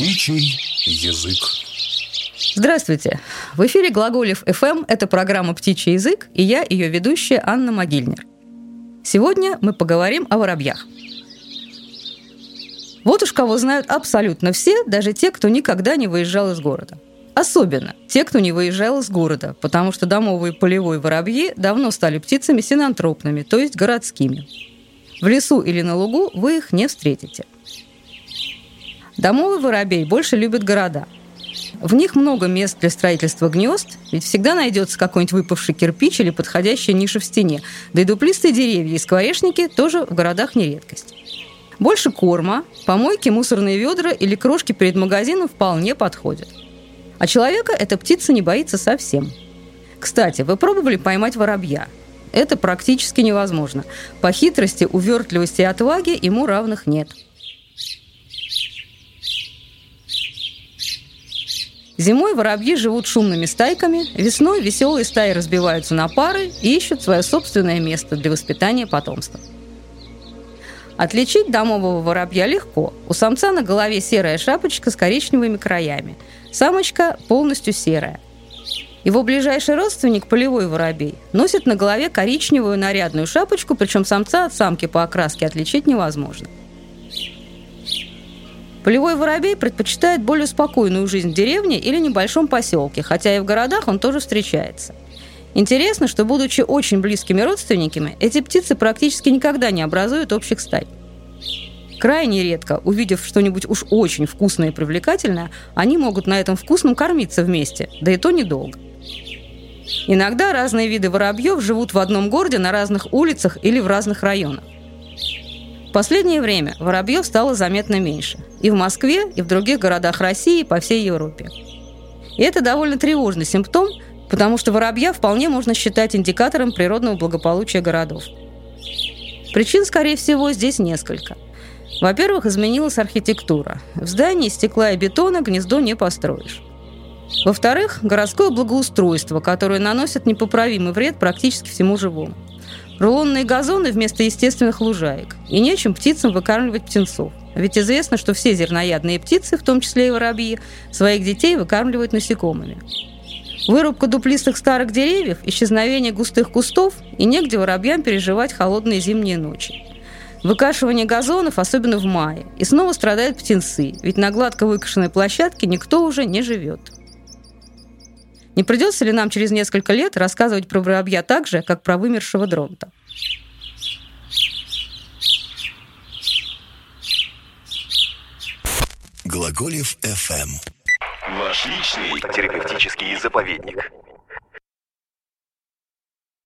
Птичий язык. Здравствуйте! В эфире Глаголев FM. Это программа «Птичий язык» и я, ее ведущая Анна Могильнер. Сегодня мы поговорим о воробьях. Вот уж кого знают абсолютно все, даже те, кто никогда не выезжал из города. Особенно те, кто не выезжал из города, потому что домовые полевые воробьи давно стали птицами синантропными, то есть городскими. В лесу или на лугу вы их не встретите. Домовый воробей больше любит города. В них много мест для строительства гнезд, ведь всегда найдется какой-нибудь выпавший кирпич или подходящая ниша в стене. Да и дуплистые деревья и скворечники тоже в городах не редкость. Больше корма, помойки, мусорные ведра или крошки перед магазином вполне подходят. А человека эта птица не боится совсем. Кстати, вы пробовали поймать воробья? Это практически невозможно. По хитрости, увертливости и отваге ему равных нет. Зимой воробьи живут шумными стайками, весной веселые стаи разбиваются на пары и ищут свое собственное место для воспитания потомства. Отличить домового воробья легко. У самца на голове серая шапочка с коричневыми краями. Самочка полностью серая. Его ближайший родственник, полевой воробей, носит на голове коричневую нарядную шапочку, причем самца от самки по окраске отличить невозможно. Полевой воробей предпочитает более спокойную жизнь в деревне или небольшом поселке, хотя и в городах он тоже встречается. Интересно, что, будучи очень близкими родственниками, эти птицы практически никогда не образуют общих стай. Крайне редко, увидев что-нибудь уж очень вкусное и привлекательное, они могут на этом вкусном кормиться вместе, да и то недолго. Иногда разные виды воробьев живут в одном городе на разных улицах или в разных районах. В последнее время воробьев стало заметно меньше. И в Москве, и в других городах России, и по всей Европе. И это довольно тревожный симптом, потому что воробья вполне можно считать индикатором природного благополучия городов. Причин, скорее всего, здесь несколько. Во-первых, изменилась архитектура. В здании из стекла и бетона гнездо не построишь. Во-вторых, городское благоустройство, которое наносит непоправимый вред практически всему живому. Рулонные газоны вместо естественных лужаек. И нечем птицам выкармливать птенцов. Ведь известно, что все зерноядные птицы, в том числе и воробьи, своих детей выкармливают насекомыми. Вырубка дуплистых старых деревьев, исчезновение густых кустов и негде воробьям переживать холодные зимние ночи. Выкашивание газонов, особенно в мае. И снова страдают птенцы, ведь на гладко выкашенной площадке никто уже не живет. Не придется ли нам через несколько лет рассказывать про воробья так же, как про вымершего дронта? Глаголев FM. Ваш личный терапевтический заповедник.